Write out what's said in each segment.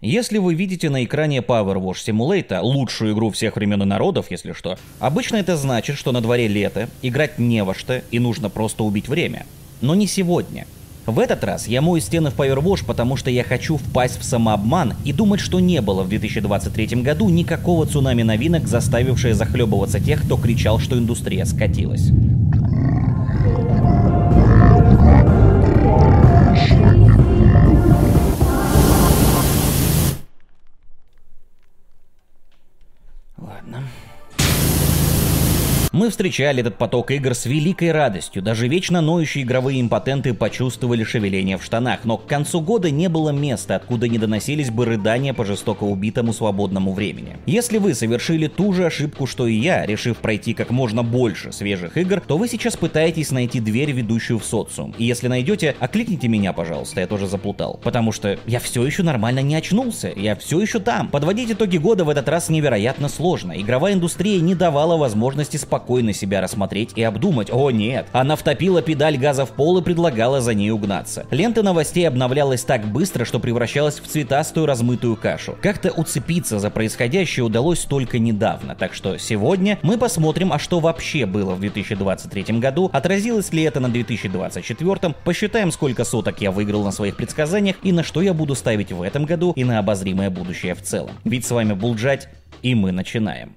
Если вы видите на экране Power Wash Simulator, лучшую игру всех времен и народов, если что, обычно это значит, что на дворе лето, играть не во что и нужно просто убить время. Но не сегодня. В этот раз я мою стены в Power Wash, потому что я хочу впасть в самообман и думать, что не было в 2023 году никакого цунами новинок, заставившее захлебываться тех, кто кричал, что индустрия скатилась. Мы встречали этот поток игр с великой радостью, даже вечно ноющие игровые импотенты почувствовали шевеление в штанах, но к концу года не было места, откуда не доносились бы рыдания по жестоко убитому свободному времени. Если вы совершили ту же ошибку, что и я, решив пройти как можно больше свежих игр, то вы сейчас пытаетесь найти дверь, ведущую в социум. И если найдете, окликните меня, пожалуйста, я тоже заплутал. Потому что я все еще нормально не очнулся, я все еще там. Подводить итоги года в этот раз невероятно сложно. Игровая индустрия не давала возможности спокойно спокойно себя рассмотреть и обдумать. О нет, она втопила педаль газа в пол и предлагала за ней угнаться. Лента новостей обновлялась так быстро, что превращалась в цветастую размытую кашу. Как-то уцепиться за происходящее удалось только недавно, так что сегодня мы посмотрим, а что вообще было в 2023 году, отразилось ли это на 2024, посчитаем, сколько соток я выиграл на своих предсказаниях и на что я буду ставить в этом году и на обозримое будущее в целом. Ведь с вами Булджать, и мы начинаем.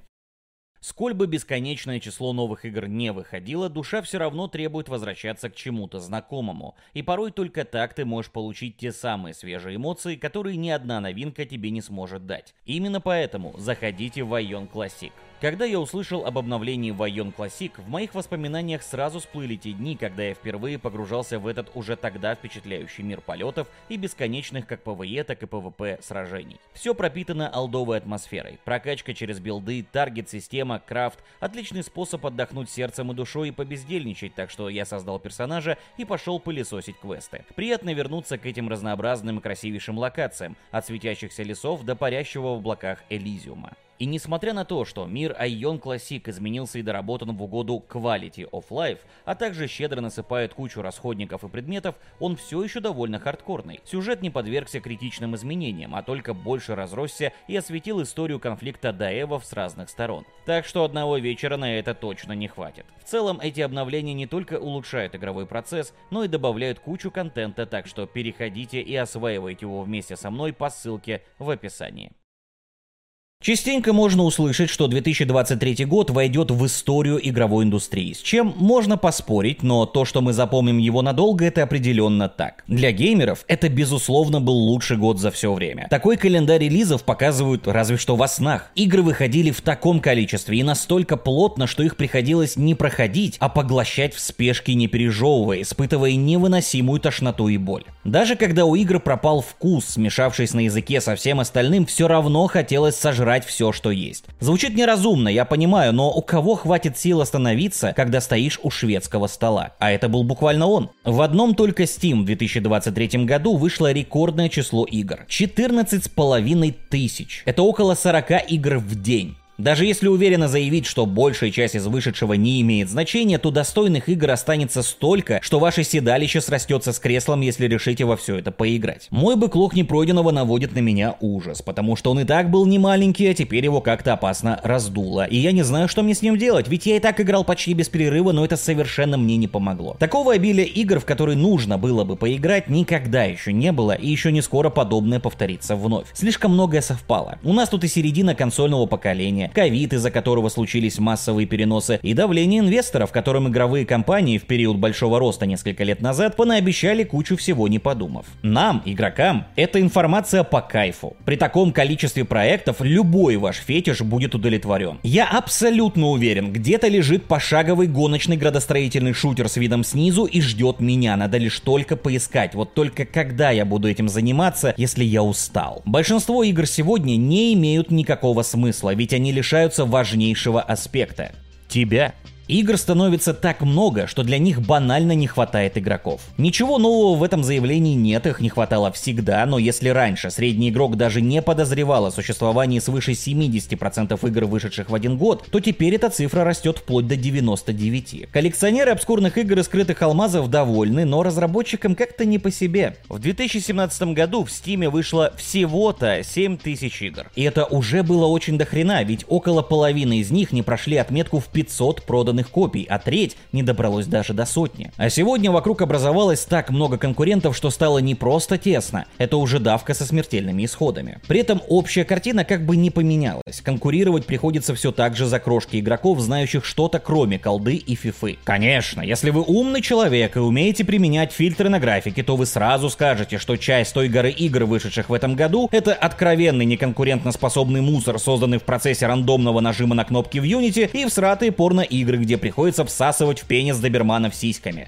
Сколь бы бесконечное число новых игр не выходило, душа все равно требует возвращаться к чему-то знакомому. И порой только так ты можешь получить те самые свежие эмоции, которые ни одна новинка тебе не сможет дать. Именно поэтому заходите в Ion Classic. Когда я услышал об обновлении в Aion Classic, в моих воспоминаниях сразу всплыли те дни, когда я впервые погружался в этот уже тогда впечатляющий мир полетов и бесконечных как PvE, так и PvP сражений. Все пропитано олдовой атмосферой. Прокачка через билды, таргет-система, крафт — отличный способ отдохнуть сердцем и душой и побездельничать, так что я создал персонажа и пошел пылесосить квесты. Приятно вернуться к этим разнообразным и красивейшим локациям, от светящихся лесов до парящего в облаках Элизиума. И несмотря на то, что мир Ion Classic изменился и доработан в угоду Quality of Life, а также щедро насыпает кучу расходников и предметов, он все еще довольно хардкорный. Сюжет не подвергся критичным изменениям, а только больше разросся и осветил историю конфликта даевов с разных сторон. Так что одного вечера на это точно не хватит. В целом, эти обновления не только улучшают игровой процесс, но и добавляют кучу контента, так что переходите и осваивайте его вместе со мной по ссылке в описании. Частенько можно услышать, что 2023 год войдет в историю игровой индустрии, с чем можно поспорить, но то, что мы запомним его надолго, это определенно так. Для геймеров это безусловно был лучший год за все время. Такой календарь релизов показывают разве что во снах. Игры выходили в таком количестве и настолько плотно, что их приходилось не проходить, а поглощать в спешке не пережевывая, испытывая невыносимую тошноту и боль. Даже когда у игр пропал вкус, смешавшись на языке со всем остальным, все равно хотелось сожрать брать все, что есть. Звучит неразумно, я понимаю, но у кого хватит сил остановиться, когда стоишь у шведского стола? А это был буквально он. В одном только Steam в 2023 году вышло рекордное число игр. 14 с половиной тысяч. Это около 40 игр в день. Даже если уверенно заявить, что большая часть из вышедшего не имеет значения, то достойных игр останется столько, что ваше седалище срастется с креслом, если решите во все это поиграть. Мой бэклог непройденного наводит на меня ужас, потому что он и так был не маленький, а теперь его как-то опасно раздуло. И я не знаю, что мне с ним делать, ведь я и так играл почти без перерыва, но это совершенно мне не помогло. Такого обилия игр, в которые нужно было бы поиграть, никогда еще не было, и еще не скоро подобное повторится вновь. Слишком многое совпало. У нас тут и середина консольного поколения, ковид, из-за которого случились массовые переносы, и давление инвесторов, которым игровые компании в период большого роста несколько лет назад понаобещали кучу всего не подумав. Нам, игрокам, эта информация по кайфу. При таком количестве проектов любой ваш фетиш будет удовлетворен. Я абсолютно уверен, где-то лежит пошаговый гоночный градостроительный шутер с видом снизу и ждет меня. Надо лишь только поискать. Вот только когда я буду этим заниматься, если я устал. Большинство игр сегодня не имеют никакого смысла, ведь они лишаются важнейшего аспекта – тебя. Игр становится так много, что для них банально не хватает игроков. Ничего нового в этом заявлении нет, их не хватало всегда, но если раньше средний игрок даже не подозревал о существовании свыше 70% игр, вышедших в один год, то теперь эта цифра растет вплоть до 99. Коллекционеры обскурных игр и скрытых алмазов довольны, но разработчикам как-то не по себе. В 2017 году в Steam вышло всего-то 7000 игр. И это уже было очень дохрена, ведь около половины из них не прошли отметку в 500 проданных копий, а треть не добралось даже до сотни. А сегодня вокруг образовалось так много конкурентов, что стало не просто тесно, это уже давка со смертельными исходами. При этом общая картина как бы не поменялась. Конкурировать приходится все так же за крошки игроков, знающих что-то кроме колды и фифы. Конечно, если вы умный человек и умеете применять фильтры на графике, то вы сразу скажете, что часть той горы игр, вышедших в этом году, это откровенный неконкурентоспособный мусор, созданный в процессе рандомного нажима на кнопки в Unity и всратые порно-игры, где приходится всасывать в пенис доберманов сиськами.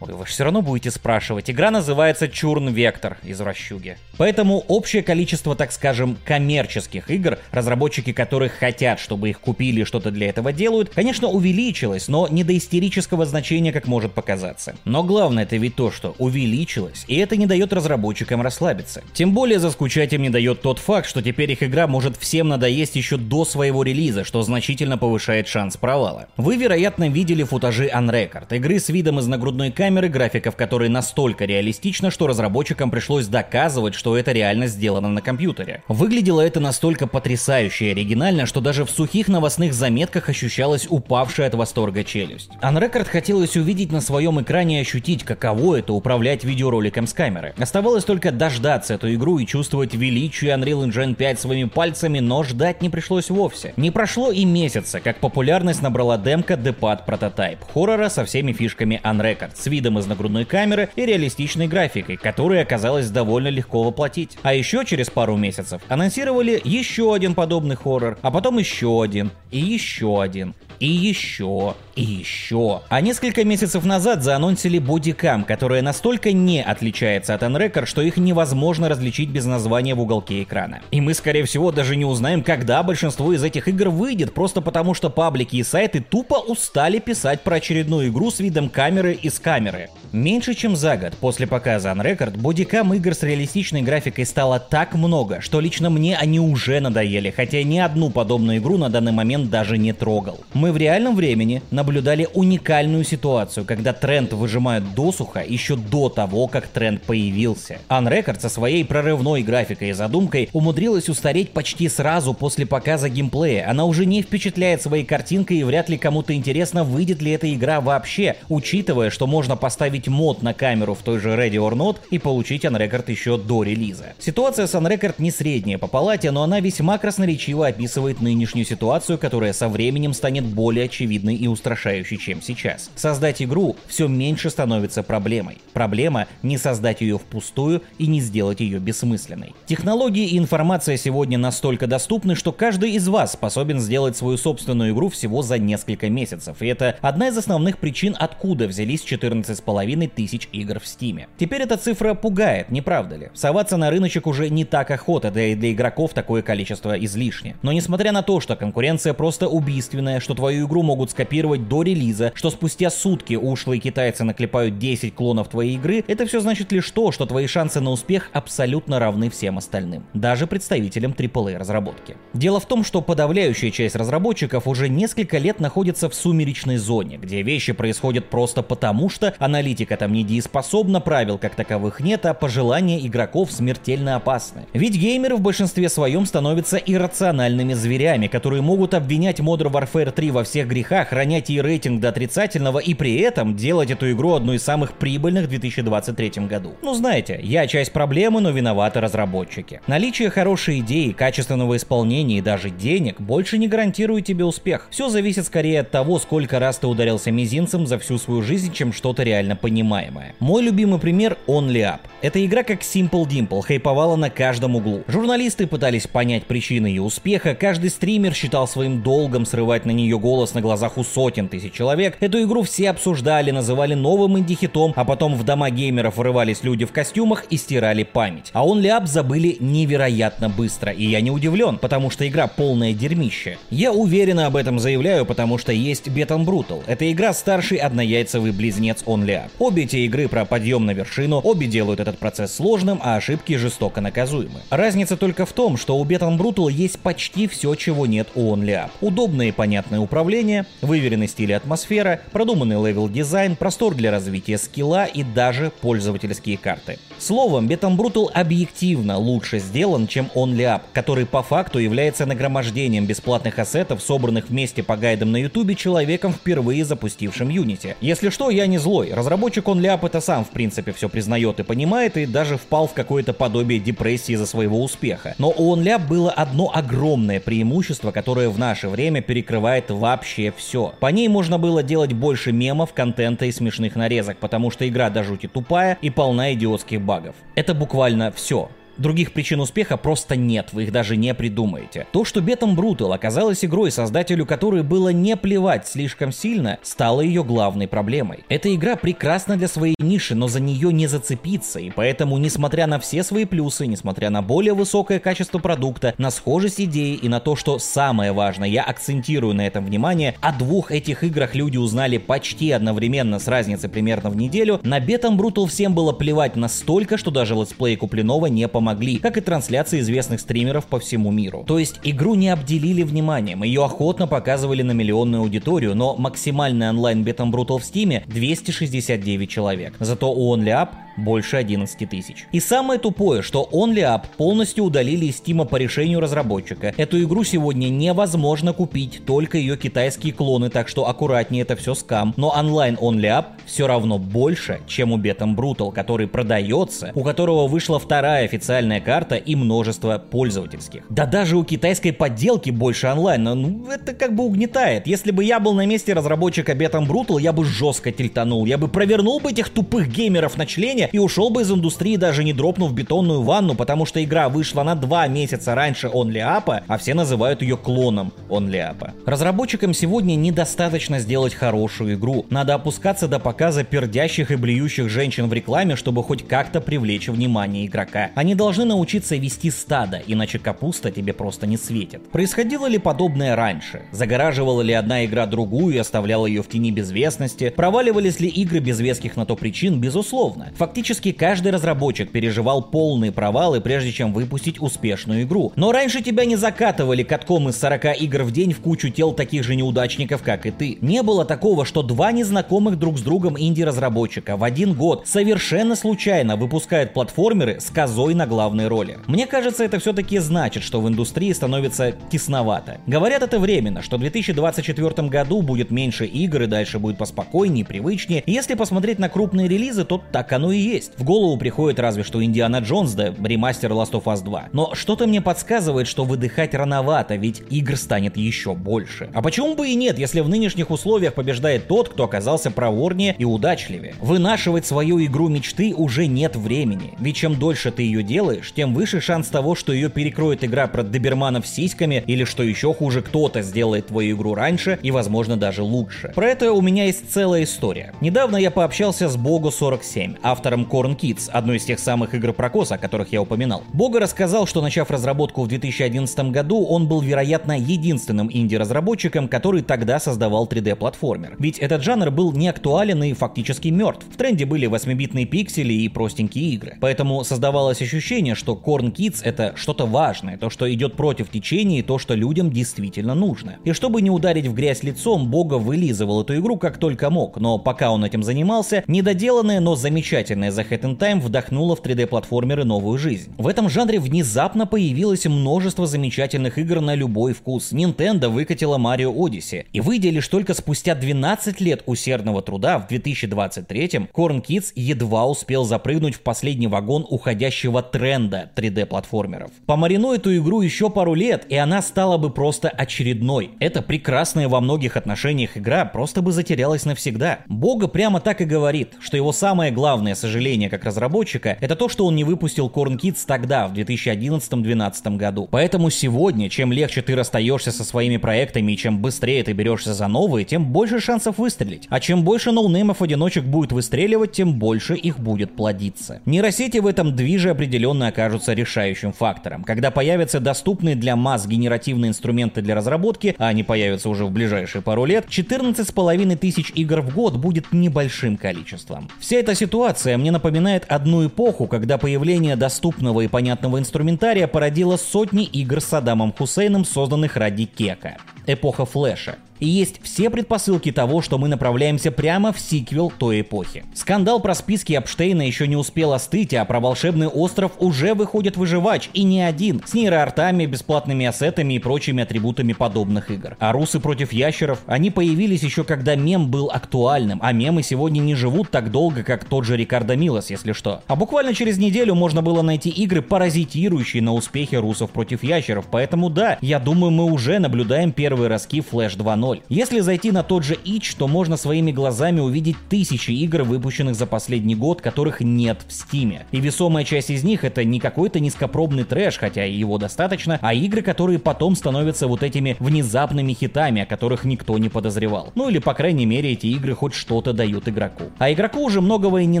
Вы все равно будете спрашивать. Игра называется Чурн Вектор из Вращуги. Поэтому общее количество, так скажем, коммерческих игр, разработчики которых хотят, чтобы их купили и что-то для этого делают, конечно, увеличилось, но не до истерического значения, как может показаться. Но главное это ведь то, что увеличилось, и это не дает разработчикам расслабиться. Тем более заскучать им не дает тот факт, что теперь их игра может всем надоесть еще до своего релиза, что значительно повышает шанс провала. Вы, вероятно, видели футажи Unrecord, игры с видом из нагрудной камеры камеры, графика в которой настолько реалистична, что разработчикам пришлось доказывать, что это реально сделано на компьютере. Выглядело это настолько потрясающе и оригинально, что даже в сухих новостных заметках ощущалась упавшая от восторга челюсть. Unrecord хотелось увидеть на своем экране и ощутить, каково это управлять видеороликом с камеры. Оставалось только дождаться эту игру и чувствовать величие Unreal Engine 5 своими пальцами, но ждать не пришлось вовсе. Не прошло и месяца, как популярность набрала демка The Pad Prototype, хоррора со всеми фишками Unrecord, с видом из нагрудной камеры и реалистичной графикой, которую оказалось довольно легко воплотить. А еще через пару месяцев анонсировали еще один подобный хоррор, а потом еще один, и еще один, и еще, и еще. А несколько месяцев назад заанонсили бодикам, которая настолько не отличается от Unrecord, что их невозможно различить без названия в уголке экрана. И мы, скорее всего, даже не узнаем, когда большинство из этих игр выйдет, просто потому что паблики и сайты тупо устали писать про очередную игру с видом камеры из камеры. Меньше чем за год после показа Unrecord, бодикам игр с реалистичной графикой стало так много, что лично мне они уже надоели, хотя ни одну подобную игру на данный момент даже не трогал. Мы в реальном времени наблюдали уникальную ситуацию, когда тренд выжимают досуха еще до того, как тренд появился. Unrecord со своей прорывной графикой и задумкой умудрилась устареть почти сразу после показа геймплея. Она уже не впечатляет своей картинкой и вряд ли кому-то интересно, выйдет ли эта игра вообще, учитывая, что можно поставить мод на камеру в той же Ready or Not и получить Unrecord еще до релиза. Ситуация с Unrecord не средняя по палате, но она весьма красноречиво описывает нынешнюю ситуацию, которая со временем станет более очевидной и устрашающей, чем сейчас. Создать игру все меньше становится проблемой. Проблема не создать ее впустую и не сделать ее бессмысленной. Технологии и информация сегодня настолько доступны, что каждый из вас способен сделать свою собственную игру всего за несколько месяцев. И это одна из основных причин, откуда взялись 14,5 половиной тысяч игр в Стиме. Теперь эта цифра пугает, не правда ли? Соваться на рыночек уже не так охота, да и для игроков такое количество излишне. Но несмотря на то, что конкуренция просто убийственная, что твою игру могут скопировать до релиза, что спустя сутки ушлые китайцы наклепают 10 клонов твоей игры, это все значит лишь то, что твои шансы на успех абсолютно равны всем остальным, даже представителям AAA разработки. Дело в том, что подавляющая часть разработчиков уже несколько лет находится в сумеречной зоне, где вещи происходят просто потому, что Аналитика там недееспособна, правил как таковых нет, а пожелания игроков смертельно опасны. Ведь геймеры в большинстве своем становятся иррациональными зверями, которые могут обвинять Modern Warfare 3 во всех грехах, ронять ей рейтинг до отрицательного и при этом делать эту игру одной из самых прибыльных в 2023 году. Ну знаете, я часть проблемы, но виноваты разработчики. Наличие хорошей идеи, качественного исполнения и даже денег больше не гарантирует тебе успех. Все зависит скорее от того, сколько раз ты ударился мизинцем за всю свою жизнь, чем что-то реально понимаемое. Мой любимый пример Only Up. Эта игра как Simple Dimple хайповала на каждом углу. Журналисты пытались понять причины ее успеха, каждый стример считал своим долгом срывать на нее голос на глазах у сотен тысяч человек, эту игру все обсуждали, называли новым инди-хитом, а потом в дома геймеров врывались люди в костюмах и стирали память. А Only Up забыли невероятно быстро, и я не удивлен, потому что игра полное дерьмище. Я уверенно об этом заявляю, потому что есть Beton Brutal. Это игра старший однояйцевый близнец Only Up. Обе эти игры про подъем на вершину, обе делают этот процесс сложным, а ошибки жестоко наказуемы. Разница только в том, что у Beton Brutal есть почти все, чего нет у Only Up. Удобное и понятное управление, выверенный стиль и атмосфера, продуманный level дизайн, простор для развития скилла и даже пользовательские карты. Словом, Brutal объективно лучше сделан, чем Only Up, который по факту является нагромождением бесплатных ассетов, собранных вместе по гайдам на ютубе человеком, впервые запустившим Unity. Если что, я не злой. Разработчик Only Up это сам в принципе все признает и понимает, и даже впал в какое-то подобие депрессии за своего успеха. Но у Only Up было одно огромное преимущество, которое в наше время перекрывает вообще все. По ней можно было делать больше мемов, контента и смешных нарезок, потому что игра до жути тупая и полна идиотских багов. Это буквально все. Других причин успеха просто нет, вы их даже не придумаете. То, что Beton Brutal оказалась игрой, создателю которой было не плевать слишком сильно, стало ее главной проблемой. Эта игра прекрасна для своей ниши, но за нее не зацепиться, и поэтому, несмотря на все свои плюсы, несмотря на более высокое качество продукта, на схожесть идеи и на то, что самое важное, я акцентирую на этом внимание, о двух этих играх люди узнали почти одновременно с разницей примерно в неделю, на Beton Brutal всем было плевать настолько, что даже летсплей Куплинова не помогал могли, как и трансляции известных стримеров по всему миру. То есть игру не обделили вниманием, ее охотно показывали на миллионную аудиторию, но максимальный онлайн Beton Brutal в Стиме 269 человек. Зато у OnlyUp больше 11 тысяч. И самое тупое, что OnlyUp полностью удалили из Стима по решению разработчика. Эту игру сегодня невозможно купить, только ее китайские клоны, так что аккуратнее это все скам. Но онлайн OnlyUp все равно больше, чем у Beton Brutal, который продается, у которого вышла вторая официальная карта и множество пользовательских. Да даже у китайской подделки больше онлайна, ну это как бы угнетает. Если бы я был на месте разработчика Beton Brutal, я бы жестко тильтанул, я бы провернул бы этих тупых геймеров на члене и ушел бы из индустрии, даже не дропнув бетонную ванну, потому что игра вышла на два месяца раньше OnlyUp, а все называют ее клоном OnlyUp. Разработчикам сегодня недостаточно сделать хорошую игру. Надо опускаться до показа пердящих и блюющих женщин в рекламе, чтобы хоть как-то привлечь внимание игрока. Они должны научиться вести стадо, иначе капуста тебе просто не светит. Происходило ли подобное раньше? Загораживала ли одна игра другую и оставляла ее в тени безвестности? Проваливались ли игры без веских на то причин? Безусловно. Фактически Практически каждый разработчик переживал полные провалы, прежде чем выпустить успешную игру. Но раньше тебя не закатывали катком из 40 игр в день в кучу тел таких же неудачников, как и ты. Не было такого, что два незнакомых друг с другом инди-разработчика в один год совершенно случайно выпускают платформеры с козой на главной роли. Мне кажется, это все-таки значит, что в индустрии становится тесновато. Говорят это временно, что в 2024 году будет меньше игр и дальше будет поспокойнее, привычнее. Если посмотреть на крупные релизы, то так оно и есть. В голову приходит разве что Индиана Джонс да ремастер Last of Us 2. Но что-то мне подсказывает, что выдыхать рановато, ведь игр станет еще больше. А почему бы и нет, если в нынешних условиях побеждает тот, кто оказался проворнее и удачливее? Вынашивать свою игру мечты уже нет времени. Ведь чем дольше ты ее делаешь, тем выше шанс того, что ее перекроет игра про доберманов сиськами, или что еще хуже, кто-то сделает твою игру раньше и, возможно, даже лучше. Про это у меня есть целая история. Недавно я пообщался с Богу 47, автором автором Corn Kids, одной из тех самых игр Прокоса, о которых я упоминал. Бога рассказал, что начав разработку в 2011 году, он был, вероятно, единственным инди-разработчиком, который тогда создавал 3D-платформер. Ведь этот жанр был не актуален и фактически мертв. В тренде были 8-битные пиксели и простенькие игры. Поэтому создавалось ощущение, что Corn Kids это что-то важное, то, что идет против течения и то, что людям действительно нужно. И чтобы не ударить в грязь лицом, Бога вылизывал эту игру как только мог, но пока он этим занимался, недоделанная, но замечательная вселенная The Hat in Time вдохнула в 3D-платформеры новую жизнь. В этом жанре внезапно появилось множество замечательных игр на любой вкус. Nintendo выкатила Mario Odyssey. И выйдя лишь только спустя 12 лет усердного труда в 2023-м, Corn Kids едва успел запрыгнуть в последний вагон уходящего тренда 3D-платформеров. Помарину эту игру еще пару лет, и она стала бы просто очередной. Это прекрасная во многих отношениях игра просто бы затерялась навсегда. Бога прямо так и говорит, что его самое главное сожаление сожаление как разработчика, это то, что он не выпустил Corn Kids тогда, в 2011-2012 году. Поэтому сегодня, чем легче ты расстаешься со своими проектами и чем быстрее ты берешься за новые, тем больше шансов выстрелить. А чем больше ноунеймов-одиночек будет выстреливать, тем больше их будет плодиться. Нейросети в этом движе определенно окажутся решающим фактором. Когда появятся доступные для масс генеративные инструменты для разработки, а они появятся уже в ближайшие пару лет, 14,5 тысяч игр в год будет небольшим количеством. Вся эта ситуация мне напоминает одну эпоху, когда появление доступного и понятного инструментария породило сотни игр с Саддамом Хусейном, созданных ради Кека. Эпоха флеша. И есть все предпосылки того, что мы направляемся прямо в сиквел той эпохи. Скандал про списки Апштейна еще не успел остыть, а про волшебный остров уже выходит выживач, и не один, с нейроартами, бесплатными ассетами и прочими атрибутами подобных игр. А русы против ящеров, они появились еще когда мем был актуальным, а мемы сегодня не живут так долго, как тот же Рикардо Милос, если что. А буквально через неделю можно было найти игры, паразитирующие на успехе русов против ящеров, поэтому да, я думаю, мы уже наблюдаем первые раски Flash 2.0. 0. Если зайти на тот же Itch, то можно своими глазами увидеть тысячи игр, выпущенных за последний год, которых нет в Стиме. И весомая часть из них это не какой-то низкопробный трэш, хотя и его достаточно, а игры, которые потом становятся вот этими внезапными хитами, о которых никто не подозревал. Ну или по крайней мере эти игры хоть что-то дают игроку. А игроку уже многого и не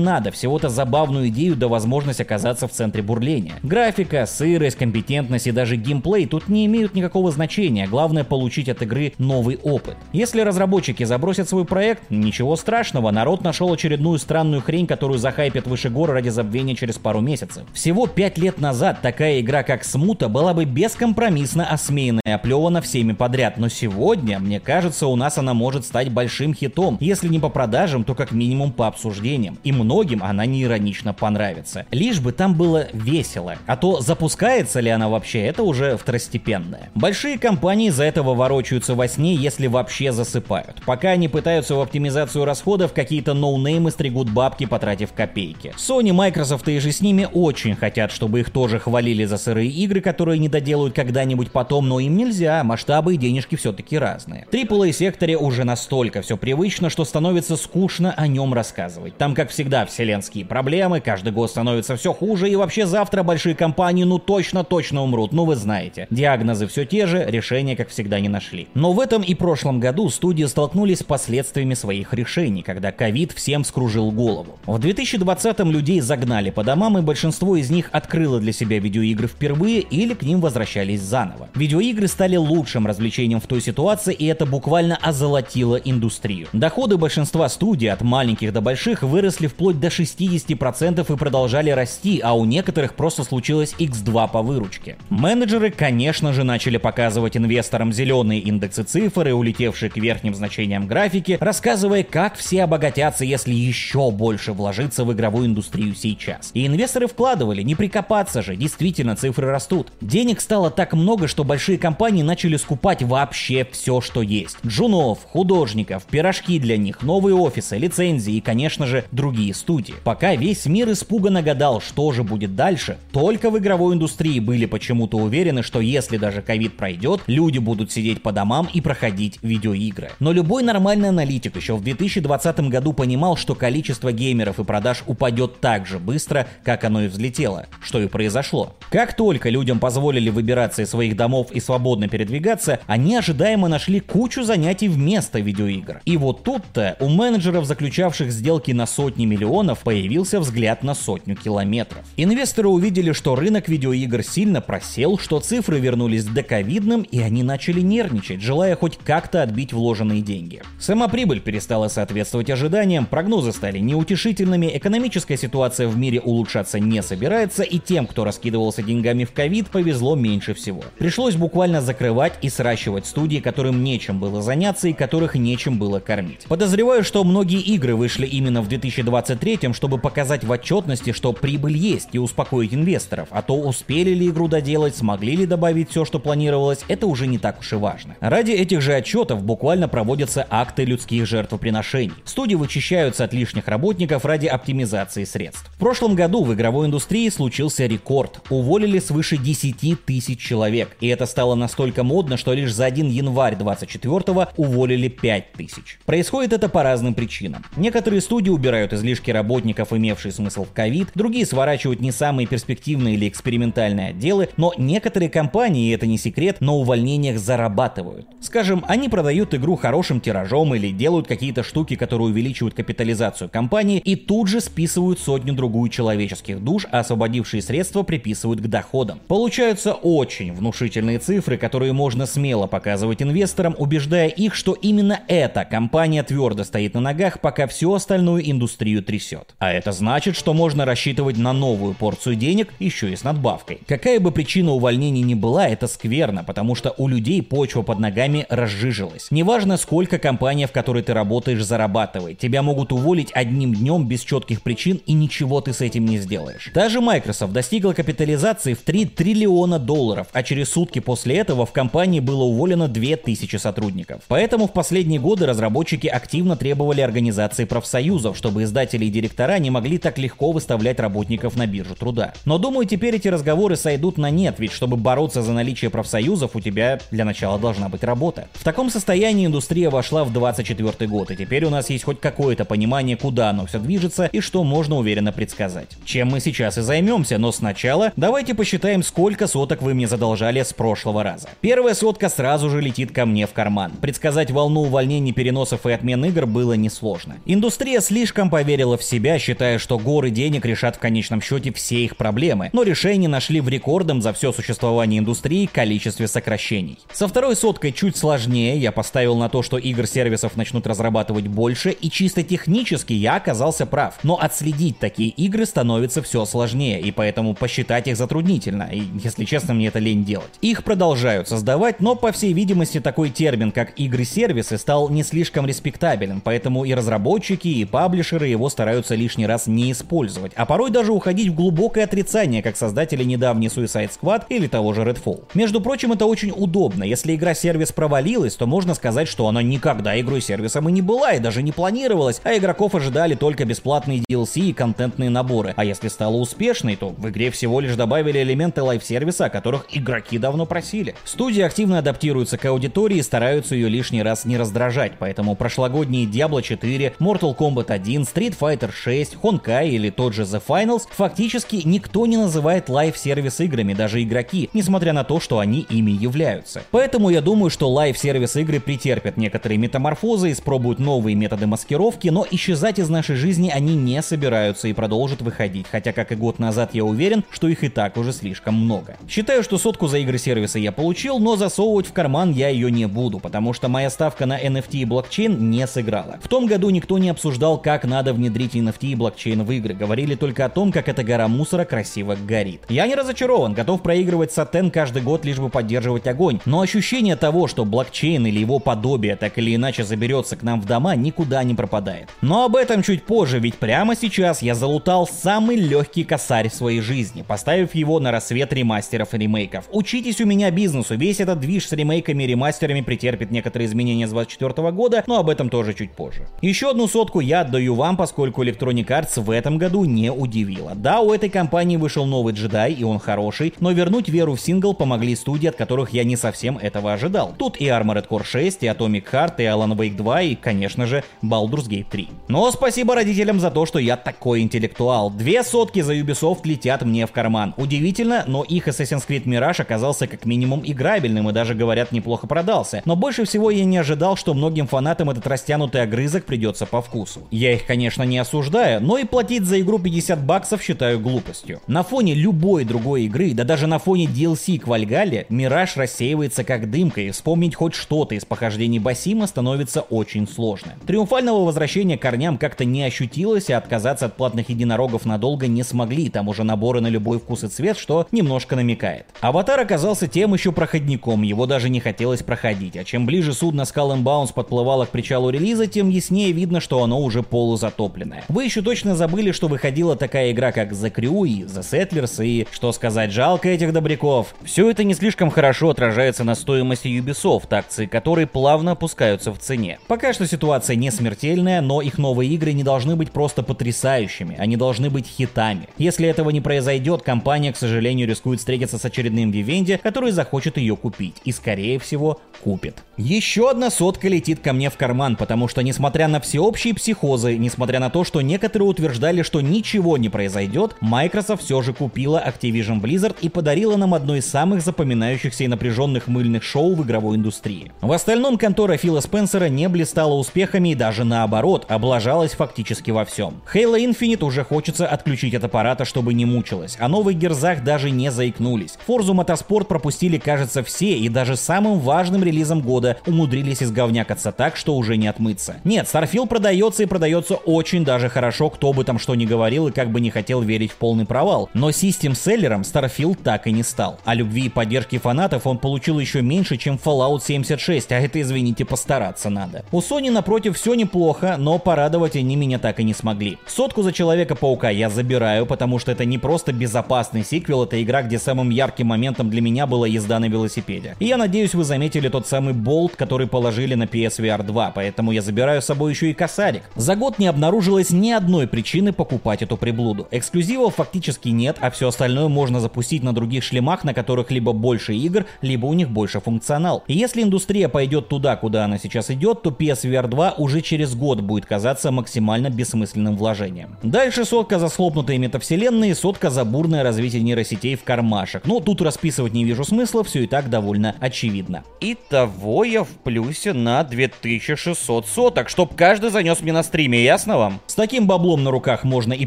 надо, всего-то забавную идею да возможность оказаться в центре бурления. Графика, сырость, компетентность и даже геймплей тут не имеют никакого значения, главное получить от игры новый опыт опыт. Если разработчики забросят свой проект, ничего страшного, народ нашел очередную странную хрень, которую захайпят выше горы ради забвения через пару месяцев. Всего пять лет назад такая игра, как Смута, была бы бескомпромиссно осмеяна и оплевана всеми подряд, но сегодня, мне кажется, у нас она может стать большим хитом, если не по продажам, то как минимум по обсуждениям, и многим она не иронично понравится. Лишь бы там было весело, а то запускается ли она вообще, это уже второстепенное. Большие компании за этого ворочаются во сне, если вообще засыпают. Пока они пытаются в оптимизацию расходов, какие-то ноунеймы стригут бабки, потратив копейки. Sony, Microsoft и же с ними очень хотят, чтобы их тоже хвалили за сырые игры, которые не доделают когда-нибудь потом, но им нельзя, масштабы и денежки все-таки разные. AAA секторе уже настолько все привычно, что становится скучно о нем рассказывать. Там, как всегда, вселенские проблемы, каждый год становится все хуже, и вообще завтра большие компании ну точно-точно умрут, ну вы знаете. Диагнозы все те же, решения, как всегда, не нашли. Но в этом и прошлом прошлом году студии столкнулись с последствиями своих решений, когда ковид всем скружил голову. В 2020-м людей загнали по домам, и большинство из них открыло для себя видеоигры впервые или к ним возвращались заново. Видеоигры стали лучшим развлечением в той ситуации, и это буквально озолотило индустрию. Доходы большинства студий, от маленьких до больших, выросли вплоть до 60% и продолжали расти, а у некоторых просто случилось x2 по выручке. Менеджеры, конечно же, начали показывать инвесторам зеленые индексы цифр и улетевшие к верхним значениям графики, рассказывая, как все обогатятся, если еще больше вложиться в игровую индустрию сейчас. И инвесторы вкладывали, не прикопаться же, действительно цифры растут. Денег стало так много, что большие компании начали скупать вообще все, что есть. Джунов, художников, пирожки для них, новые офисы, лицензии и, конечно же, другие студии. Пока весь мир испуганно гадал, что же будет дальше, только в игровой индустрии были почему-то уверены, что если даже ковид пройдет, люди будут сидеть по домам и проходить видеоигры. Но любой нормальный аналитик еще в 2020 году понимал, что количество геймеров и продаж упадет так же быстро, как оно и взлетело, что и произошло. Как только людям позволили выбираться из своих домов и свободно передвигаться, они ожидаемо нашли кучу занятий вместо видеоигр. И вот тут-то у менеджеров, заключавших сделки на сотни миллионов, появился взгляд на сотню километров. Инвесторы увидели, что рынок видеоигр сильно просел, что цифры вернулись к доковидным, и они начали нервничать, желая хоть как как-то отбить вложенные деньги. Сама прибыль перестала соответствовать ожиданиям, прогнозы стали неутешительными, экономическая ситуация в мире улучшаться не собирается, и тем, кто раскидывался деньгами в ковид, повезло меньше всего. Пришлось буквально закрывать и сращивать студии, которым нечем было заняться и которых нечем было кормить. Подозреваю, что многие игры вышли именно в 2023, чтобы показать в отчетности, что прибыль есть и успокоить инвесторов, а то успели ли игру доделать, смогли ли добавить все, что планировалось, это уже не так уж и важно. Ради этих же отчетов отчетов буквально проводятся акты людских жертвоприношений. Студии вычищаются от лишних работников ради оптимизации средств. В прошлом году в игровой индустрии случился рекорд. Уволили свыше 10 тысяч человек. И это стало настолько модно, что лишь за 1 январь 24 уволили 5 тысяч. Происходит это по разным причинам. Некоторые студии убирают излишки работников, имевшие смысл в ковид, другие сворачивают не самые перспективные или экспериментальные отделы, но некоторые компании, и это не секрет, на увольнениях зарабатывают. Скажем, они продают игру хорошим тиражом или делают какие-то штуки, которые увеличивают капитализацию компании и тут же списывают сотню-другую человеческих душ, а освободившие средства приписывают к доходам. Получаются очень внушительные цифры, которые можно смело показывать инвесторам, убеждая их, что именно эта компания твердо стоит на ногах, пока всю остальную индустрию трясет. А это значит, что можно рассчитывать на новую порцию денег еще и с надбавкой. Какая бы причина увольнений ни была, это скверно, потому что у людей почва под ногами разжижилась. Неважно, сколько компания, в которой ты работаешь, зарабатывает, тебя могут уволить одним днем без четких причин и ничего ты с этим не сделаешь. Даже Microsoft достигла капитализации в 3 триллиона долларов, а через сутки после этого в компании было уволено 2000 сотрудников. Поэтому в последние годы разработчики активно требовали организации профсоюзов, чтобы издатели и директора не могли так легко выставлять работников на биржу труда. Но думаю, теперь эти разговоры сойдут на нет, ведь чтобы бороться за наличие профсоюзов, у тебя для начала должна быть работа. В таком состоянии индустрия вошла в 24 год, и теперь у нас есть хоть какое-то понимание, куда оно все движется и что можно уверенно предсказать. Чем мы сейчас и займемся, но сначала давайте посчитаем, сколько соток вы мне задолжали с прошлого раза. Первая сотка сразу же летит ко мне в карман. Предсказать волну увольнений, переносов и отмен игр было несложно. Индустрия слишком поверила в себя, считая, что горы денег решат в конечном счете все их проблемы, но решение нашли в рекордном за все существование индустрии количестве сокращений. Со второй соткой чуть сложнее, я поставил на то, что игр-сервисов начнут разрабатывать больше, и чисто технически я оказался прав. Но отследить такие игры становится все сложнее, и поэтому посчитать их затруднительно, и, если честно, мне это лень делать. Их продолжают создавать, но, по всей видимости, такой термин, как игры-сервисы, стал не слишком респектабелен, поэтому и разработчики, и паблишеры его стараются лишний раз не использовать, а порой даже уходить в глубокое отрицание, как создатели недавней Suicide Squad или того же Redfall. Между прочим, это очень удобно. Если игра-сервис провалилась, то можно сказать, что она никогда игрой-сервисом и не была, и даже не планировалась, а игроков ожидали только бесплатные DLC и контентные наборы. А если стала успешной, то в игре всего лишь добавили элементы live-сервиса, о которых игроки давно просили. Студии активно адаптируются к аудитории и стараются ее лишний раз не раздражать, поэтому прошлогодние Diablo 4, Mortal Kombat 1, Street Fighter 6, Honkai или тот же The Finals фактически никто не называет live-service играми, даже игроки, несмотря на то, что они ими являются. Поэтому я думаю, что live-service игры претерпят некоторые метаморфозы, испробуют новые методы маскировки, но исчезать из нашей жизни они не собираются и продолжат выходить, хотя как и год назад я уверен, что их и так уже слишком много. Считаю, что сотку за игры сервиса я получил, но засовывать в карман я ее не буду, потому что моя ставка на NFT и блокчейн не сыграла. В том году никто не обсуждал, как надо внедрить NFT и блокчейн в игры, говорили только о том, как эта гора мусора красиво горит. Я не разочарован, готов проигрывать сатен каждый год, лишь бы поддерживать огонь, но ощущение того, что блокчейн или его подобие так или иначе заберется к нам в дома, никуда не пропадает. Но об этом чуть позже, ведь прямо сейчас я залутал самый легкий косарь в своей жизни, поставив его на рассвет ремастеров и ремейков. Учитесь у меня бизнесу, весь этот движ с ремейками и ремастерами претерпит некоторые изменения с 24 года, но об этом тоже чуть позже. Еще одну сотку я отдаю вам, поскольку Electronic Arts в этом году не удивила. Да, у этой компании вышел новый джедай, и он хороший, но вернуть веру в сингл помогли студии, от которых я не совсем этого ожидал. Тут и Armored Core 6, и Atomic Heart, и Alan Wake 2, и, конечно же, Baldur's Gate 3. Но спасибо родителям за то, что я такой интеллектуал. Две сотки за Ubisoft летят мне в карман. Удивительно, но их Assassin's Creed Mirage оказался как минимум играбельным и даже, говорят, неплохо продался. Но больше всего я не ожидал, что многим фанатам этот растянутый огрызок придется по вкусу. Я их, конечно, не осуждаю, но и платить за игру 50 баксов считаю глупостью. На фоне любой другой игры, да даже на фоне DLC к Вальгале, Мираж рассеивается как дымка, и вспомнить хоть что-то из похождений Басима становится очень сложно. Триумфального возвращения корням как-то не ощутилось, и отказаться от платных единорогов надолго не смогли, там уже наборы на любой вкус и цвет, что немножко намекает. Аватар оказался тем еще проходником, его даже не хотелось проходить, а чем ближе судно Skull and подплывало к причалу релиза, тем яснее видно, что оно уже полузатопленное. Вы еще точно забыли, что выходила такая игра, как The Crew и The Settlers, и, что сказать, жалко этих добряков. Все это не слишком хорошо отражается на стоимости Ubisoft, акции акции, которые плавно опускаются в цене. Пока что ситуация не смертельная, но их новые игры не должны быть просто потрясающими, они должны быть хитами. Если этого не произойдет, компания, к сожалению, рискует встретиться с очередным Vivendi, который захочет ее купить, и скорее всего купит. Еще одна сотка летит ко мне в карман, потому что несмотря на всеобщие психозы, несмотря на то, что некоторые утверждали, что ничего не произойдет, Microsoft все же купила Activision Blizzard и подарила нам одно из самых запоминающихся и напряженных мыльных шоу в игровой индустрии. В остальном контора Фила Спенсера не блистала успехами и даже наоборот, облажалась фактически во всем. Halo Infinite уже хочется отключить от аппарата, чтобы не мучилась, а новый Герзах даже не заикнулись. Forza Motorsport пропустили, кажется, все, и даже самым важным релизом года умудрились изговнякаться так, что уже не отмыться. Нет, Starfield продается и продается очень даже хорошо, кто бы там что ни говорил и как бы не хотел верить в полный провал. Но систем-селлером Starfield так и не стал. А любви и поддержки фанатов он получил еще меньше, чем Fallout 76, а это, извините, постараться надо. У Sony, напротив, все неплохо, но порадовать они меня так и не смогли. Сотку за Человека-паука я забираю, потому что это не просто безопасный сиквел, это игра, где самым ярким моментом для меня была езда на велосипеде. И я надеюсь, вы заметили тот самый болт, который положили на PSVR 2, поэтому я забираю с собой еще и косарик. За год не обнаружилось ни одной причины покупать эту приблуду. Эксклюзивов фактически нет, а все остальное можно запустить на других шлемах, на которых либо больше игр, либо у них больше функционал. И если индустрия пойдет туда, куда она сейчас идет, то PSVR 2 уже через год будет казаться максимально бессмысленным вложением. Дальше сотка за слопнутые метавселенные, сотка за бурное развитие нейросетей в кармашек. Но тут расписывать не вижу смысла, все и так довольно очевидно. Итого я в плюсе на 2600 соток, чтоб каждый занес мне на стриме, ясно вам? С таким баблом на руках можно и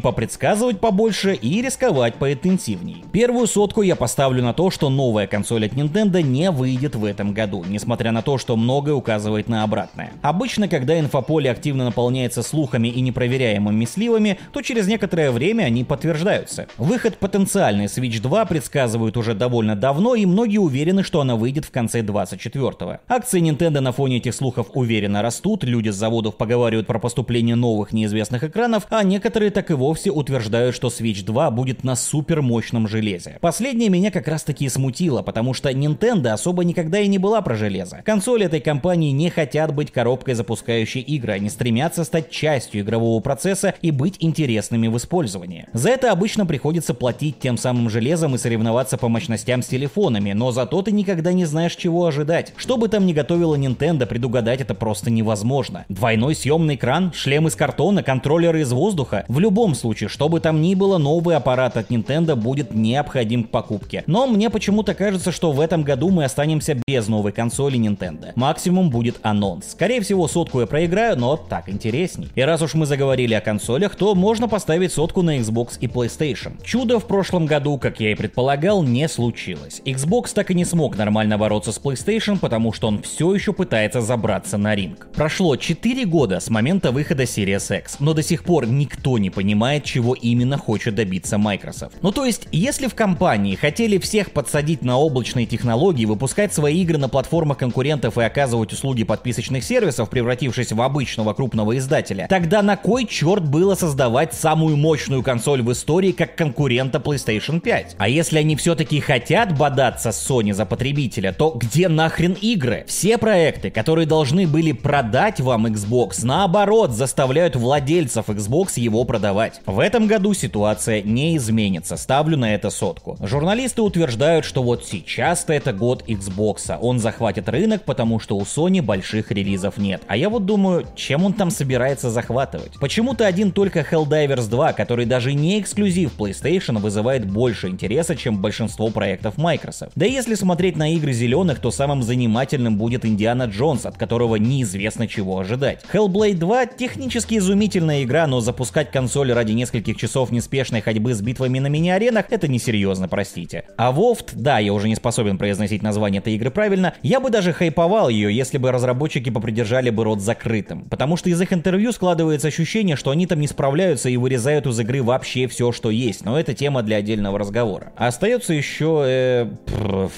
попредсказывать побольше, и рисковать поинтенсивней. Первую сотку я поставлю на то, что новая консоль от Nintendo не выйдет в этом году, несмотря на то, что многое указывает на обратное. Обычно, когда инфополе активно наполняется слухами и непроверяемыми сливами, то через некоторое время они подтверждаются. Выход потенциальной Switch 2 предсказывают уже довольно давно, и многие уверены, что она выйдет в конце 24-го. Акции Nintendo на фоне этих слухов уверенно растут, люди с заводов поговаривают про поступление новых неизвестных экранов, а некоторые так и вовсе утверждают, что Switch 2 будет на супер мощном железе. Последнее меня как раз таки смутило, потому что Nintendo особо никогда и не была про железо. Консоли этой компании не хотят быть коробкой, запускающей игры, они стремятся стать частью игрового процесса и быть интересными в использовании. За это обычно приходится платить тем самым железом и соревноваться по мощностям с телефонами, но зато ты никогда не знаешь, чего ожидать. Что бы там ни готовила Nintendo, предугадать это просто невозможно. Двойной съемный экран, шлем из картона, контроллеры из воздуха. В любом случае, что бы там ни было, новый аппарат от Nintendo будет необходим к покупке. Но мне почему-то кажется, что в этом году мы останемся без новой консоли Nintendo. Максимум будет анонс. Скорее всего, сотку я проиграю, но так интересней. И раз уж мы заговорили о консолях, то можно поставить сотку на Xbox и PlayStation. Чудо в прошлом году, как я и предполагал, не случилось. Xbox так и не смог нормально бороться с PlayStation, потому что он все еще пытается забраться на ринг. Прошло 4 года с момента выхода Series X, но до сих пор никто не понимает, чего именно хочет добиться Microsoft. Ну то есть, если в компании хотели всех подсадить на облачные технологии, выпускать свои игры на платформах конкурентов и оказывать услуги подписочных сервисов, превратившись в обычного крупного издателя, тогда на кой черт было создавать самую мощную консоль в истории как конкурента PlayStation 5? А если они все-таки хотят бодаться с Sony за потребителя, то где нахрен игры? Все проекты, которые должны были продать вам Xbox, наоборот, заставляют владельцев Xbox его продавать. В этом году ситуация не изменится, ставлю на это сотку. Журналисты утверждают, что вот сейчас-то это год Xbox, он захватит рынок, потому что у Sony больших релизов нет. А я вот думаю, чем он там собирается захватывать? Почему-то один только Helldivers 2, который даже не эксклюзив PlayStation, вызывает больше интереса, чем большинство проектов Microsoft. Да если смотреть на игры зеленых, то самым занимательным будет Индиана Джонс, от которого неизвестно чего ожидать. Hellblade 2 технически изумительная игра, но запускать консоль ради нескольких часов неспешной ходьбы с битвами на мини-аренах это несерьезно, простите. А Вофт, да, я уже не способен произносить название этой игры правильно, я бы даже хайповал ее, если бы разработчики попридержали бы рот закрытым. Потому что из их интервью складывается ощущение, что они там не справляются и вырезают из игры вообще все, что есть, но это тема для отдельного разговора. А остается еще э,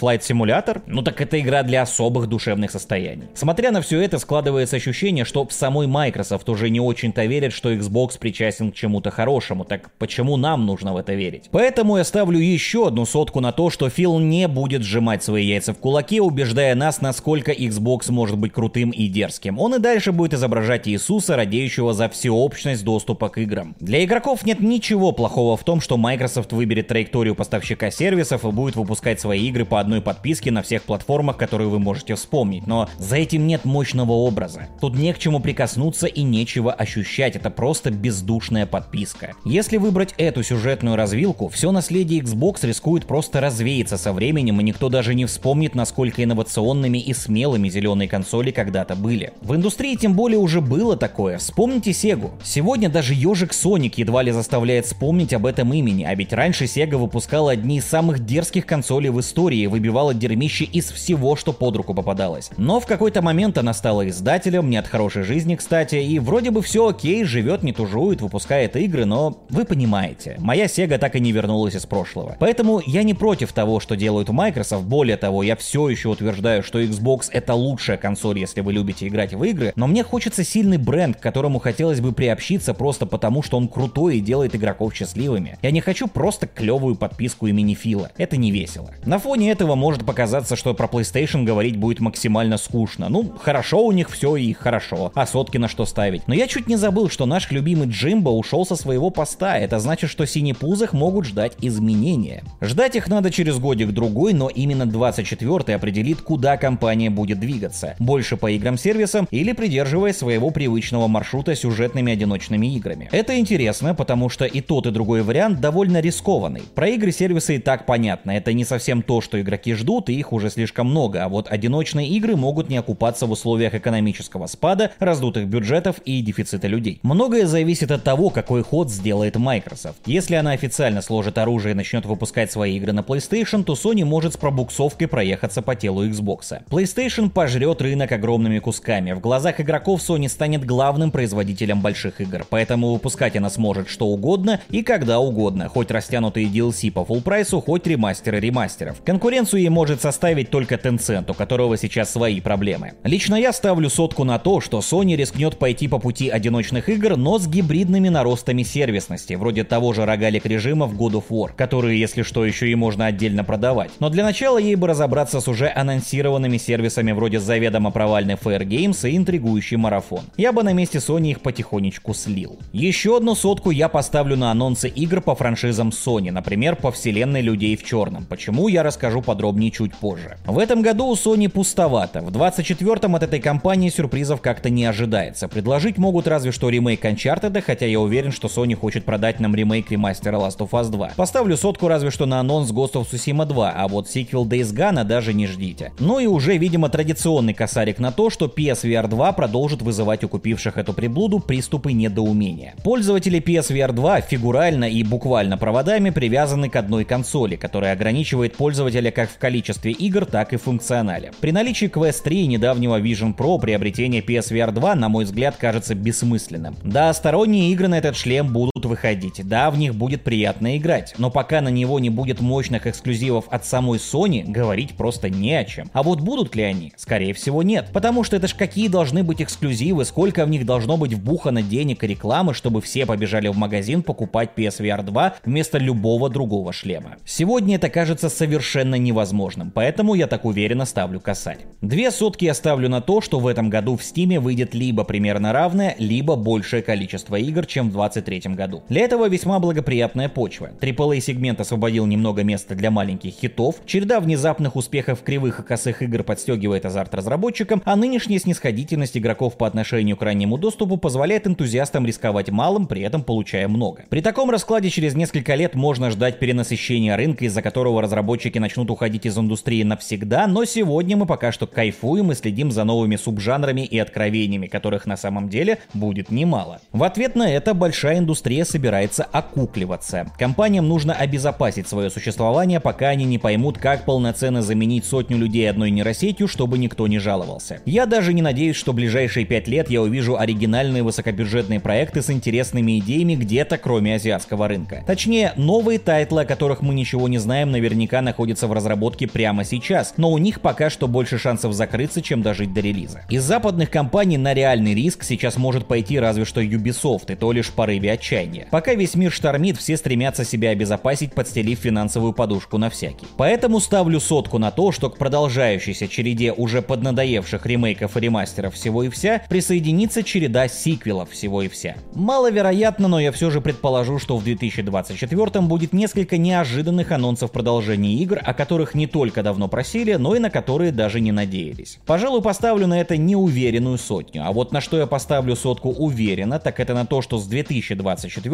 Flight Simulator, ну так это игра для особых душевных состояний. Смотря на все это, складывается ощущение, что в самой Microsoft уже не очень-то верят, что Xbox причастен к чему-то хорошему, так почему нам нужно в это верить? Поэтому я ставлю еще одну сотку на то, что Фил не будет сжимать свои яйца в кулаке, убеждая нас, насколько насколько Xbox может быть крутым и дерзким. Он и дальше будет изображать Иисуса, радеющего за всеобщность доступа к играм. Для игроков нет ничего плохого в том, что Microsoft выберет траекторию поставщика сервисов и будет выпускать свои игры по одной подписке на всех платформах, которые вы можете вспомнить, но за этим нет мощного образа. Тут не к чему прикоснуться и нечего ощущать, это просто бездушная подписка. Если выбрать эту сюжетную развилку, все наследие Xbox рискует просто развеяться со временем, и никто даже не вспомнит, насколько инновационными и смелыми зеленые консоли когда-то были. В индустрии тем более уже было такое. Вспомните Sega. Сегодня даже ежик Sonic едва ли заставляет вспомнить об этом имени, а ведь раньше Sega выпускала одни из самых дерзких консолей в истории и выбивала дерьмище из всего, что под руку попадалось. Но в какой-то момент она стала издателем, не от хорошей жизни, кстати, и вроде бы все окей, живет, не тужует, выпускает игры, но вы понимаете, моя Sega так и не вернулась из прошлого. Поэтому я не против того, что делают Microsoft, более того, я все еще утверждаю, что Xbox это лучшая консоль, если вы любите играть в игры, но мне хочется сильный бренд, к которому хотелось бы приобщиться просто потому, что он крутой и делает игроков счастливыми. Я не хочу просто клевую подписку имени Фила. Это не весело. На фоне этого может показаться, что про PlayStation говорить будет максимально скучно. Ну, хорошо у них все и хорошо, а сотки на что ставить. Но я чуть не забыл, что наш любимый Джимбо ушел со своего поста. Это значит, что синепузах могут ждать изменения. Ждать их надо через годик-другой, но именно 24-й определит, куда компания будет двигаться. Больше по играм-сервисам или придерживаясь своего привычного маршрута сюжетными одиночными играми. Это интересно, потому что и тот, и другой вариант довольно рискованный. Про игры-сервисы и так понятно, это не совсем то, что игроки ждут, и их уже слишком много, а вот одиночные игры могут не окупаться в условиях экономического спада, раздутых бюджетов и дефицита людей. Многое зависит от того, какой ход сделает Microsoft. Если она официально сложит оружие и начнет выпускать свои игры на PlayStation, то Sony может с пробуксовкой проехаться по телу Xbox. PlayStation пожрет рынок огромными кусками. В глазах игроков Sony станет главным производителем больших игр, поэтому выпускать она сможет что угодно и когда угодно, хоть растянутые DLC по full прайсу, хоть ремастеры ремастеров. Конкуренцию ей может составить только Tencent, у которого сейчас свои проблемы. Лично я ставлю сотку на то, что Sony рискнет пойти по пути одиночных игр, но с гибридными наростами сервисности, вроде того же рогалик режима в God of War, которые, если что, еще и можно отдельно продавать. Но для начала ей бы разобраться с уже анонсированными сервисами вроде заведомо провальный Fair Games и интригующий марафон. Я бы на месте Sony их потихонечку слил. Еще одну сотку я поставлю на анонсы игр по франшизам Sony, например, по вселенной Людей в Черном. Почему, я расскажу подробнее чуть позже. В этом году у Sony пустовато. В 24-м от этой компании сюрпризов как-то не ожидается. Предложить могут разве что ремейк Uncharted, хотя я уверен, что Sony хочет продать нам ремейк ремастера Last of Us 2. Поставлю сотку разве что на анонс Ghost of Tsushima 2, а вот сиквел Days Gone даже не ждите. Ну и уже, видимо, традиционный косарик на то, что PSVR 2 продолжит вызывать у купивших эту приблуду приступы недоумения. Пользователи PSVR 2 фигурально и буквально проводами привязаны к одной консоли, которая ограничивает пользователя как в количестве игр, так и функционале. При наличии Quest 3 и недавнего Vision Pro приобретение PSVR 2, на мой взгляд, кажется бессмысленным. Да, сторонние игры на этот шлем будут выходить, да, в них будет приятно играть, но пока на него не будет мощных эксклюзивов от самой Sony, говорить просто не о чем. А вот будут ли они? Скорее всего нет. Потому что это ж какие должны быть эксклюзивы, сколько в них должно быть вбухано денег и рекламы, чтобы все побежали в магазин покупать PSVR 2 вместо любого другого шлема. Сегодня это кажется совершенно невозможным, поэтому я так уверенно ставлю косарь. Две сотки я ставлю на то, что в этом году в Steam выйдет либо примерно равное, либо большее количество игр, чем в 2023 году. Для этого весьма благоприятная почва. AAA сегмент освободил немного места для маленьких хитов, череда внезапных успехов кривых и косых игр подстегивает азарт разработчикам, а нынешняя снисходительность игроков по отношению к раннему доступу позволяет энтузиастам рисковать малым, при этом получая много. При таком раскладе через несколько лет можно ждать перенасыщения рынка, из-за которого разработчики начнут уходить из индустрии навсегда, но сегодня мы пока что кайфуем и следим за новыми субжанрами и откровениями, которых на самом деле будет немало. В ответ на это большая индустрия собирается окукливаться. Компаниям нужно обезопасить свое существование, пока они не поймут, как полноценно заменить сотню людей одной нейросетью, чтобы никто не жаловался. Я даже не надеюсь, что ближайшие пять лет я увижу оригинальные высокобюджетные проекты с интересными идеями где-то кроме азиатского рынка. Точнее, новые тайтлы, о которых мы ничего не знаем, наверняка находятся в разработке прямо сейчас, но у них пока что больше шансов закрыться, чем дожить до релиза. Из западных компаний на реальный риск сейчас может пойти разве что Ubisoft, и то лишь в порыве отчаяния. Пока весь мир штормит, все стремятся себя обезопасить, подстелив финансовую подушку на всякий. Поэтому ставлю сотку на то, что к продолжающейся череде уже поднадоевших ремейков и ремастеров всего и вся присоединится череда сиквелов всего и вся. Маловероятно, но я все же предположу, что в 2024 будет несколько неожиданных анонсов продолжения игр, о которых не только давно просили, но и на которые даже не надеялись. Пожалуй, поставлю на это неуверенную сотню, а вот на что я поставлю сотку уверенно, так это на то, что с 2024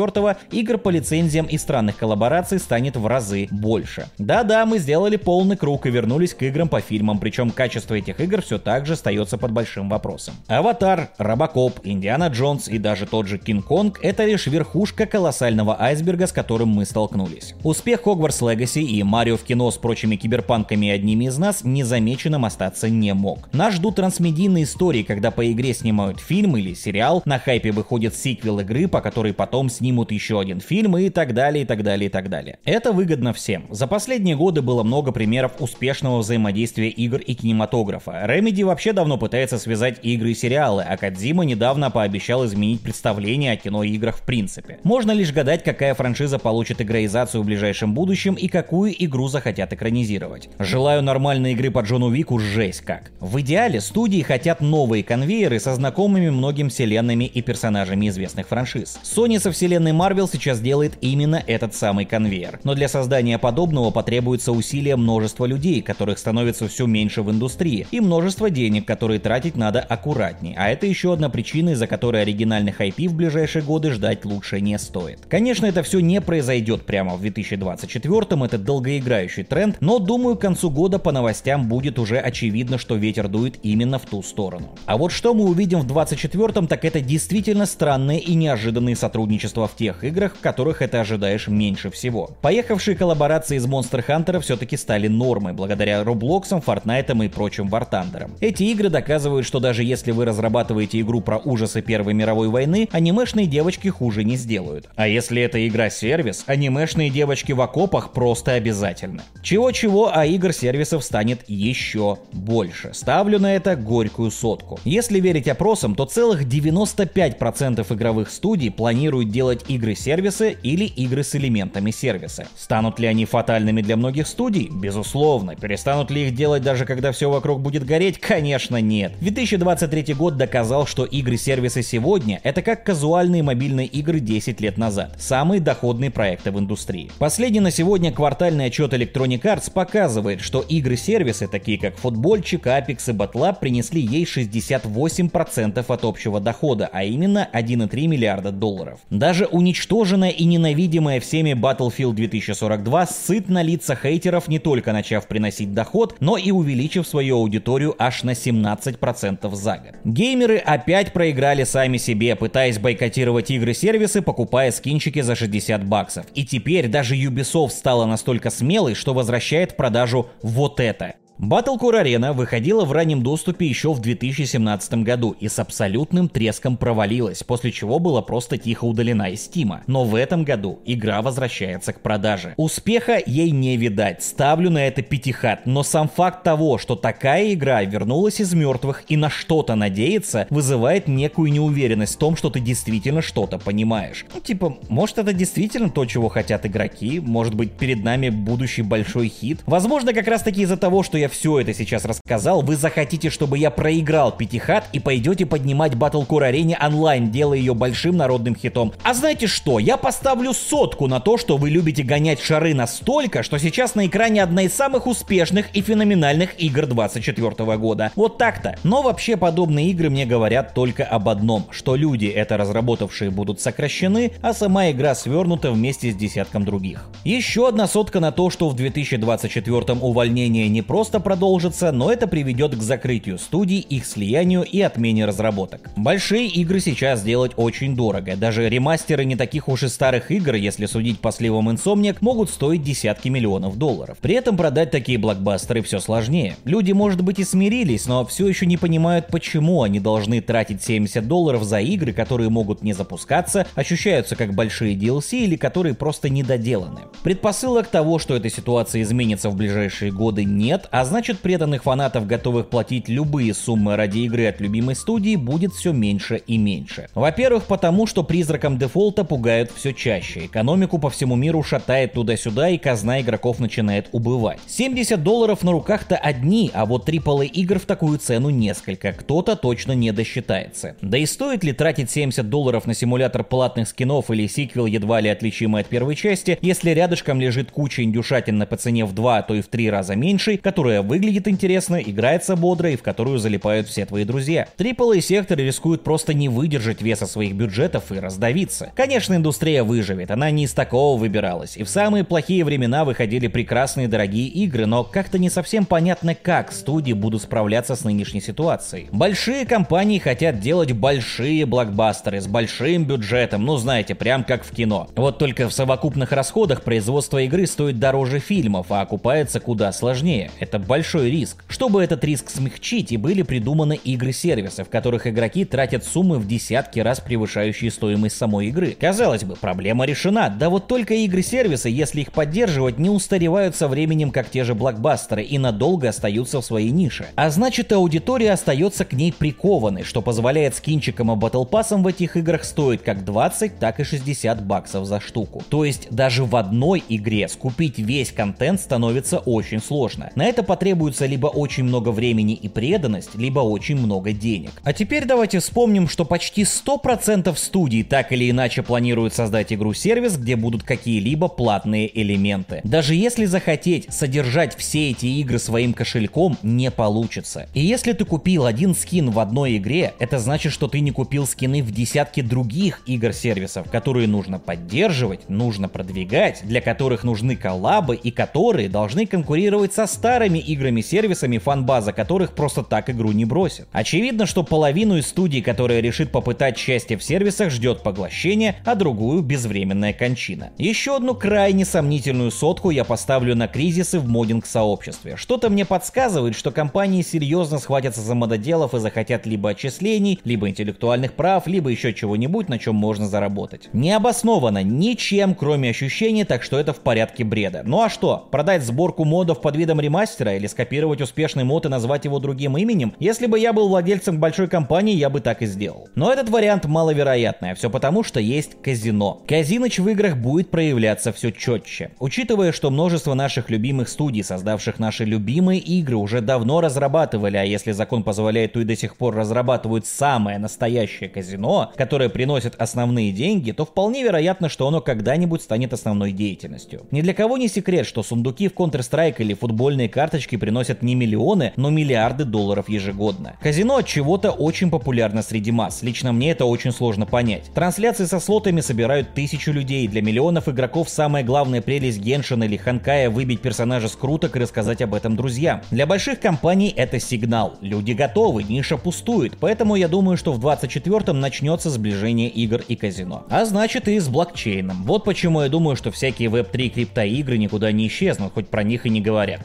игр по лицензиям и странных коллабораций станет в разы больше. Да-да, мы сделали полный круг и вернулись к играм по фильмам, причем качество этих игр все так же остается под большим вопросом. Аватар, Робокоп, Индиана Джонс и даже тот же Кинг-Конг — это лишь верхушка колоссального айсберга, с которым мы столкнулись. Успех Hogwarts Legacy и Марио в кино с прочими киберпанками одними из нас незамеченным остаться не мог. Нас ждут трансмедийные истории, когда по игре снимают фильм или сериал, на хайпе выходит сиквел игры, по которой потом снимут еще один фильм и так далее, и так далее, и так далее. Это выгодно всем. За последние годы было много примеров успешного взаимодействия игр и кинематографа. Remedy вообще давно пытается связать игры и сериалы, а Кадзима недавно пообещал изменить представление о кино и играх в принципе. Можно лишь гадать, какая франшиза получит игроизацию в ближайшем будущем и какую игру захотят экранизировать. Желаю нормальной игры по Джону Вику жесть как. В идеале студии хотят новые конвейеры со знакомыми многим вселенными и персонажами известных франшиз. Sony со вселенной Marvel сейчас делает именно этот самый конвейер. Но для создания подобного потребуется усилия множества людей, которых становится все меньше в индустрии, и множество денег, которые тратить надо аккуратнее. А это еще одна причина, из-за которой оригинальных IP в ближайшие годы ждать лучше не стоит. Конечно, это все не произойдет прямо в 2024, это долгоиграющий тренд, но думаю, к концу года по новостям будет уже очевидно, что ветер дует именно в ту сторону. А вот что мы увидим в 2024, так это действительно странные и неожиданные сотрудничества в тех играх, в которых это ожидаешь меньше всего. Поехавшие коллаборации из Monster Hunter все-таки стали нормой, благодаря Roblox, Fortnite и прочим War Thunder. Эти игры доказывают, что даже если вы разрабатываете игру про ужасы Первой мировой войны, анимешные девочки хуже не сделают. А если это игра-сервис, анимешные девочки в окопах просто обязательно. Чего-чего, а игр-сервисов станет еще больше. Ставлю на это горькую сотку. Если верить опросам, то целых 95% игровых студий планируют делать игры-сервисы или игры с элементами сервиса. Станут ли они фатальными для многих студий? Безусловно. Перестанут ли их делать даже когда все вокруг будет гореть? Конечно нет. 2023 год доказал, что игры-сервисы сегодня это как казуальные мобильные игры 10 лет назад. Самые доходные проекты в индустрии. Последний на сегодня квартальный отчет Electronic Arts показывает, что игры-сервисы, такие как Футбольчик, Apex и Батлаб, принесли ей 68% от общего дохода, а именно 1,3 миллиарда долларов. Даже уничтоженная и ненавидимая всеми Battlefield 2042 сыт на лица хейтеров, не только начав приносить доход, но и увеличив свою аудиторию аж на 17% за год. Геймеры опять проиграли сами себе, пытаясь бойкотировать игры-сервисы, покупая скинчики за 60 баксов. И теперь даже Ubisoft стала настолько смелой, что возвращает в продажу вот это. Battlecore Arena выходила в раннем доступе еще в 2017 году и с абсолютным треском провалилась, после чего была просто тихо удалена из Стима. Но в этом году игра возвращается к продаже. Успеха ей не видать, ставлю на это пятихат, но сам факт того, что такая игра вернулась из мертвых и на что-то надеется, вызывает некую неуверенность в том, что ты действительно что-то понимаешь. Ну типа, может это действительно то, чего хотят игроки, может быть перед нами будущий большой хит. Возможно как раз таки из-за того, что я все это сейчас рассказал, вы захотите, чтобы я проиграл Пятихат и пойдете поднимать Battlecore Arena онлайн, делая ее большим народным хитом. А знаете что? Я поставлю сотку на то, что вы любите гонять шары настолько, что сейчас на экране одна из самых успешных и феноменальных игр 24 года. Вот так-то. Но вообще подобные игры мне говорят только об одном, что люди, это разработавшие, будут сокращены, а сама игра свернута вместе с десятком других. Еще одна сотка на то, что в 2024 увольнение не просто продолжится, но это приведет к закрытию студий, их слиянию и отмене разработок. Большие игры сейчас делать очень дорого. Даже ремастеры не таких уж и старых игр, если судить по сливам Insomniac, могут стоить десятки миллионов долларов. При этом продать такие блокбастеры все сложнее. Люди, может быть, и смирились, но все еще не понимают, почему они должны тратить 70 долларов за игры, которые могут не запускаться, ощущаются как большие DLC или которые просто недоделаны. Предпосылок того, что эта ситуация изменится в ближайшие годы нет, а А значит, преданных фанатов, готовых платить любые суммы ради игры от любимой студии, будет все меньше и меньше. Во-первых, потому что призраком дефолта пугают все чаще. Экономику по всему миру шатает туда-сюда, и казна игроков начинает убывать. 70 долларов на руках-то одни, а вот AAA игр в такую цену несколько. Кто-то точно не досчитается. Да и стоит ли тратить 70 долларов на симулятор платных скинов или сиквел едва ли отличимый от первой части, если рядышком лежит куча индюшатин на по цене в два, а то и в три раза меньше, которая выглядит интересно, играется бодро и в которую залипают все твои друзья. AAA секторы рискуют просто не выдержать веса своих бюджетов и раздавиться. Конечно, индустрия выживет, она не из такого выбиралась, и в самые плохие времена выходили прекрасные дорогие игры, но как-то не совсем понятно, как студии будут справляться с нынешней ситуацией. Большие компании хотят делать большие блокбастеры с большим бюджетом, ну знаете, прям как в кино. Вот только в совокупных расходах производство игры стоит дороже фильмов, а окупается куда сложнее. Это большой риск. Чтобы этот риск смягчить, и были придуманы игры-сервисы, в которых игроки тратят суммы в десятки раз превышающие стоимость самой игры. Казалось бы, проблема решена. Да вот только игры-сервисы, если их поддерживать, не устаревают со временем, как те же блокбастеры, и надолго остаются в своей нише. А значит, аудитория остается к ней прикованной, что позволяет скинчикам и батлпассам в этих играх стоить как 20, так и 60 баксов за штуку. То есть даже в одной игре скупить весь контент становится очень сложно. На это потребуется либо очень много времени и преданность, либо очень много денег. А теперь давайте вспомним, что почти 100% студий так или иначе планируют создать игру-сервис, где будут какие-либо платные элементы. Даже если захотеть содержать все эти игры своим кошельком, не получится. И если ты купил один скин в одной игре, это значит, что ты не купил скины в десятке других игр-сервисов, которые нужно поддерживать, нужно продвигать, для которых нужны коллабы и которые должны конкурировать со старыми играми-сервисами, фанбаза которых просто так игру не бросит. Очевидно, что половину из студий, которая решит попытать счастье в сервисах, ждет поглощение, а другую безвременная кончина. Еще одну крайне сомнительную сотку я поставлю на кризисы в модинг-сообществе. Что-то мне подсказывает, что компании серьезно схватятся за мододелов и захотят либо отчислений, либо интеллектуальных прав, либо еще чего-нибудь, на чем можно заработать. Не обосновано ничем, кроме ощущения, так что это в порядке бреда. Ну а что, продать сборку модов под видом ремастера или скопировать успешный мод и назвать его другим именем? Если бы я был владельцем большой компании, я бы так и сделал. Но этот вариант маловероятный, а все потому, что есть казино. Казиноч в играх будет проявляться все четче. Учитывая, что множество наших любимых студий, создавших наши любимые игры, уже давно разрабатывали, а если закон позволяет, то и до сих пор разрабатывают самое настоящее казино, которое приносит основные деньги, то вполне вероятно, что оно когда-нибудь станет основной деятельностью. Ни для кого не секрет, что сундуки в Counter-Strike или футбольные карточки приносят не миллионы, но миллиарды долларов ежегодно. Казино от чего-то очень популярно среди масс. Лично мне это очень сложно понять. Трансляции со слотами собирают тысячу людей. Для миллионов игроков самая главная прелесть Геншина или Ханкая выбить персонажа с круток и рассказать об этом друзьям. Для больших компаний это сигнал. Люди готовы, ниша пустует. Поэтому я думаю, что в 24-м начнется сближение игр и казино. А значит и с блокчейном. Вот почему я думаю, что всякие Web3 криптоигры никуда не исчезнут, хоть про них и не говорят.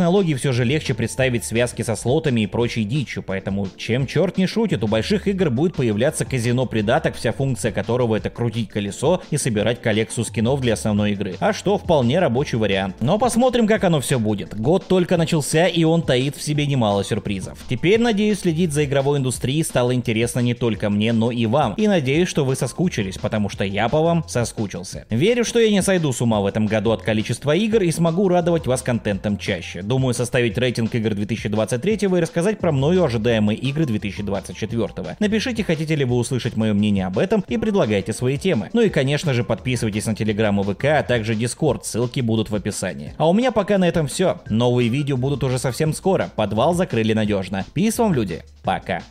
Блокчейн-технологии все же легче представить связки со слотами и прочей дичью, поэтому чем черт не шутит, у больших игр будет появляться казино-придаток, вся функция которого это крутить колесо и собирать коллекцию скинов для основной игры. А что, вполне рабочий вариант. Но посмотрим, как оно все будет. Год только начался, и он таит в себе немало сюрпризов. Теперь, надеюсь, следить за игровой индустрией стало интересно не только мне, но и вам. И надеюсь, что вы соскучились, потому что я по вам соскучился. Верю, что я не сойду с ума в этом году от количества игр и смогу радовать вас контентом чаще. Думаю составить рейтинг игр 2023 и рассказать про мною ожидаемые игры 2024. Напишите, хотите ли вы услышать мое мнение об этом и предлагайте свои темы. Ну и конечно же подписывайтесь на телеграм и ВК, а также Дискорд, ссылки будут в описании. А у меня пока на этом все. Новые видео будут уже совсем скоро, подвал закрыли надежно. Пис вам, люди, пока.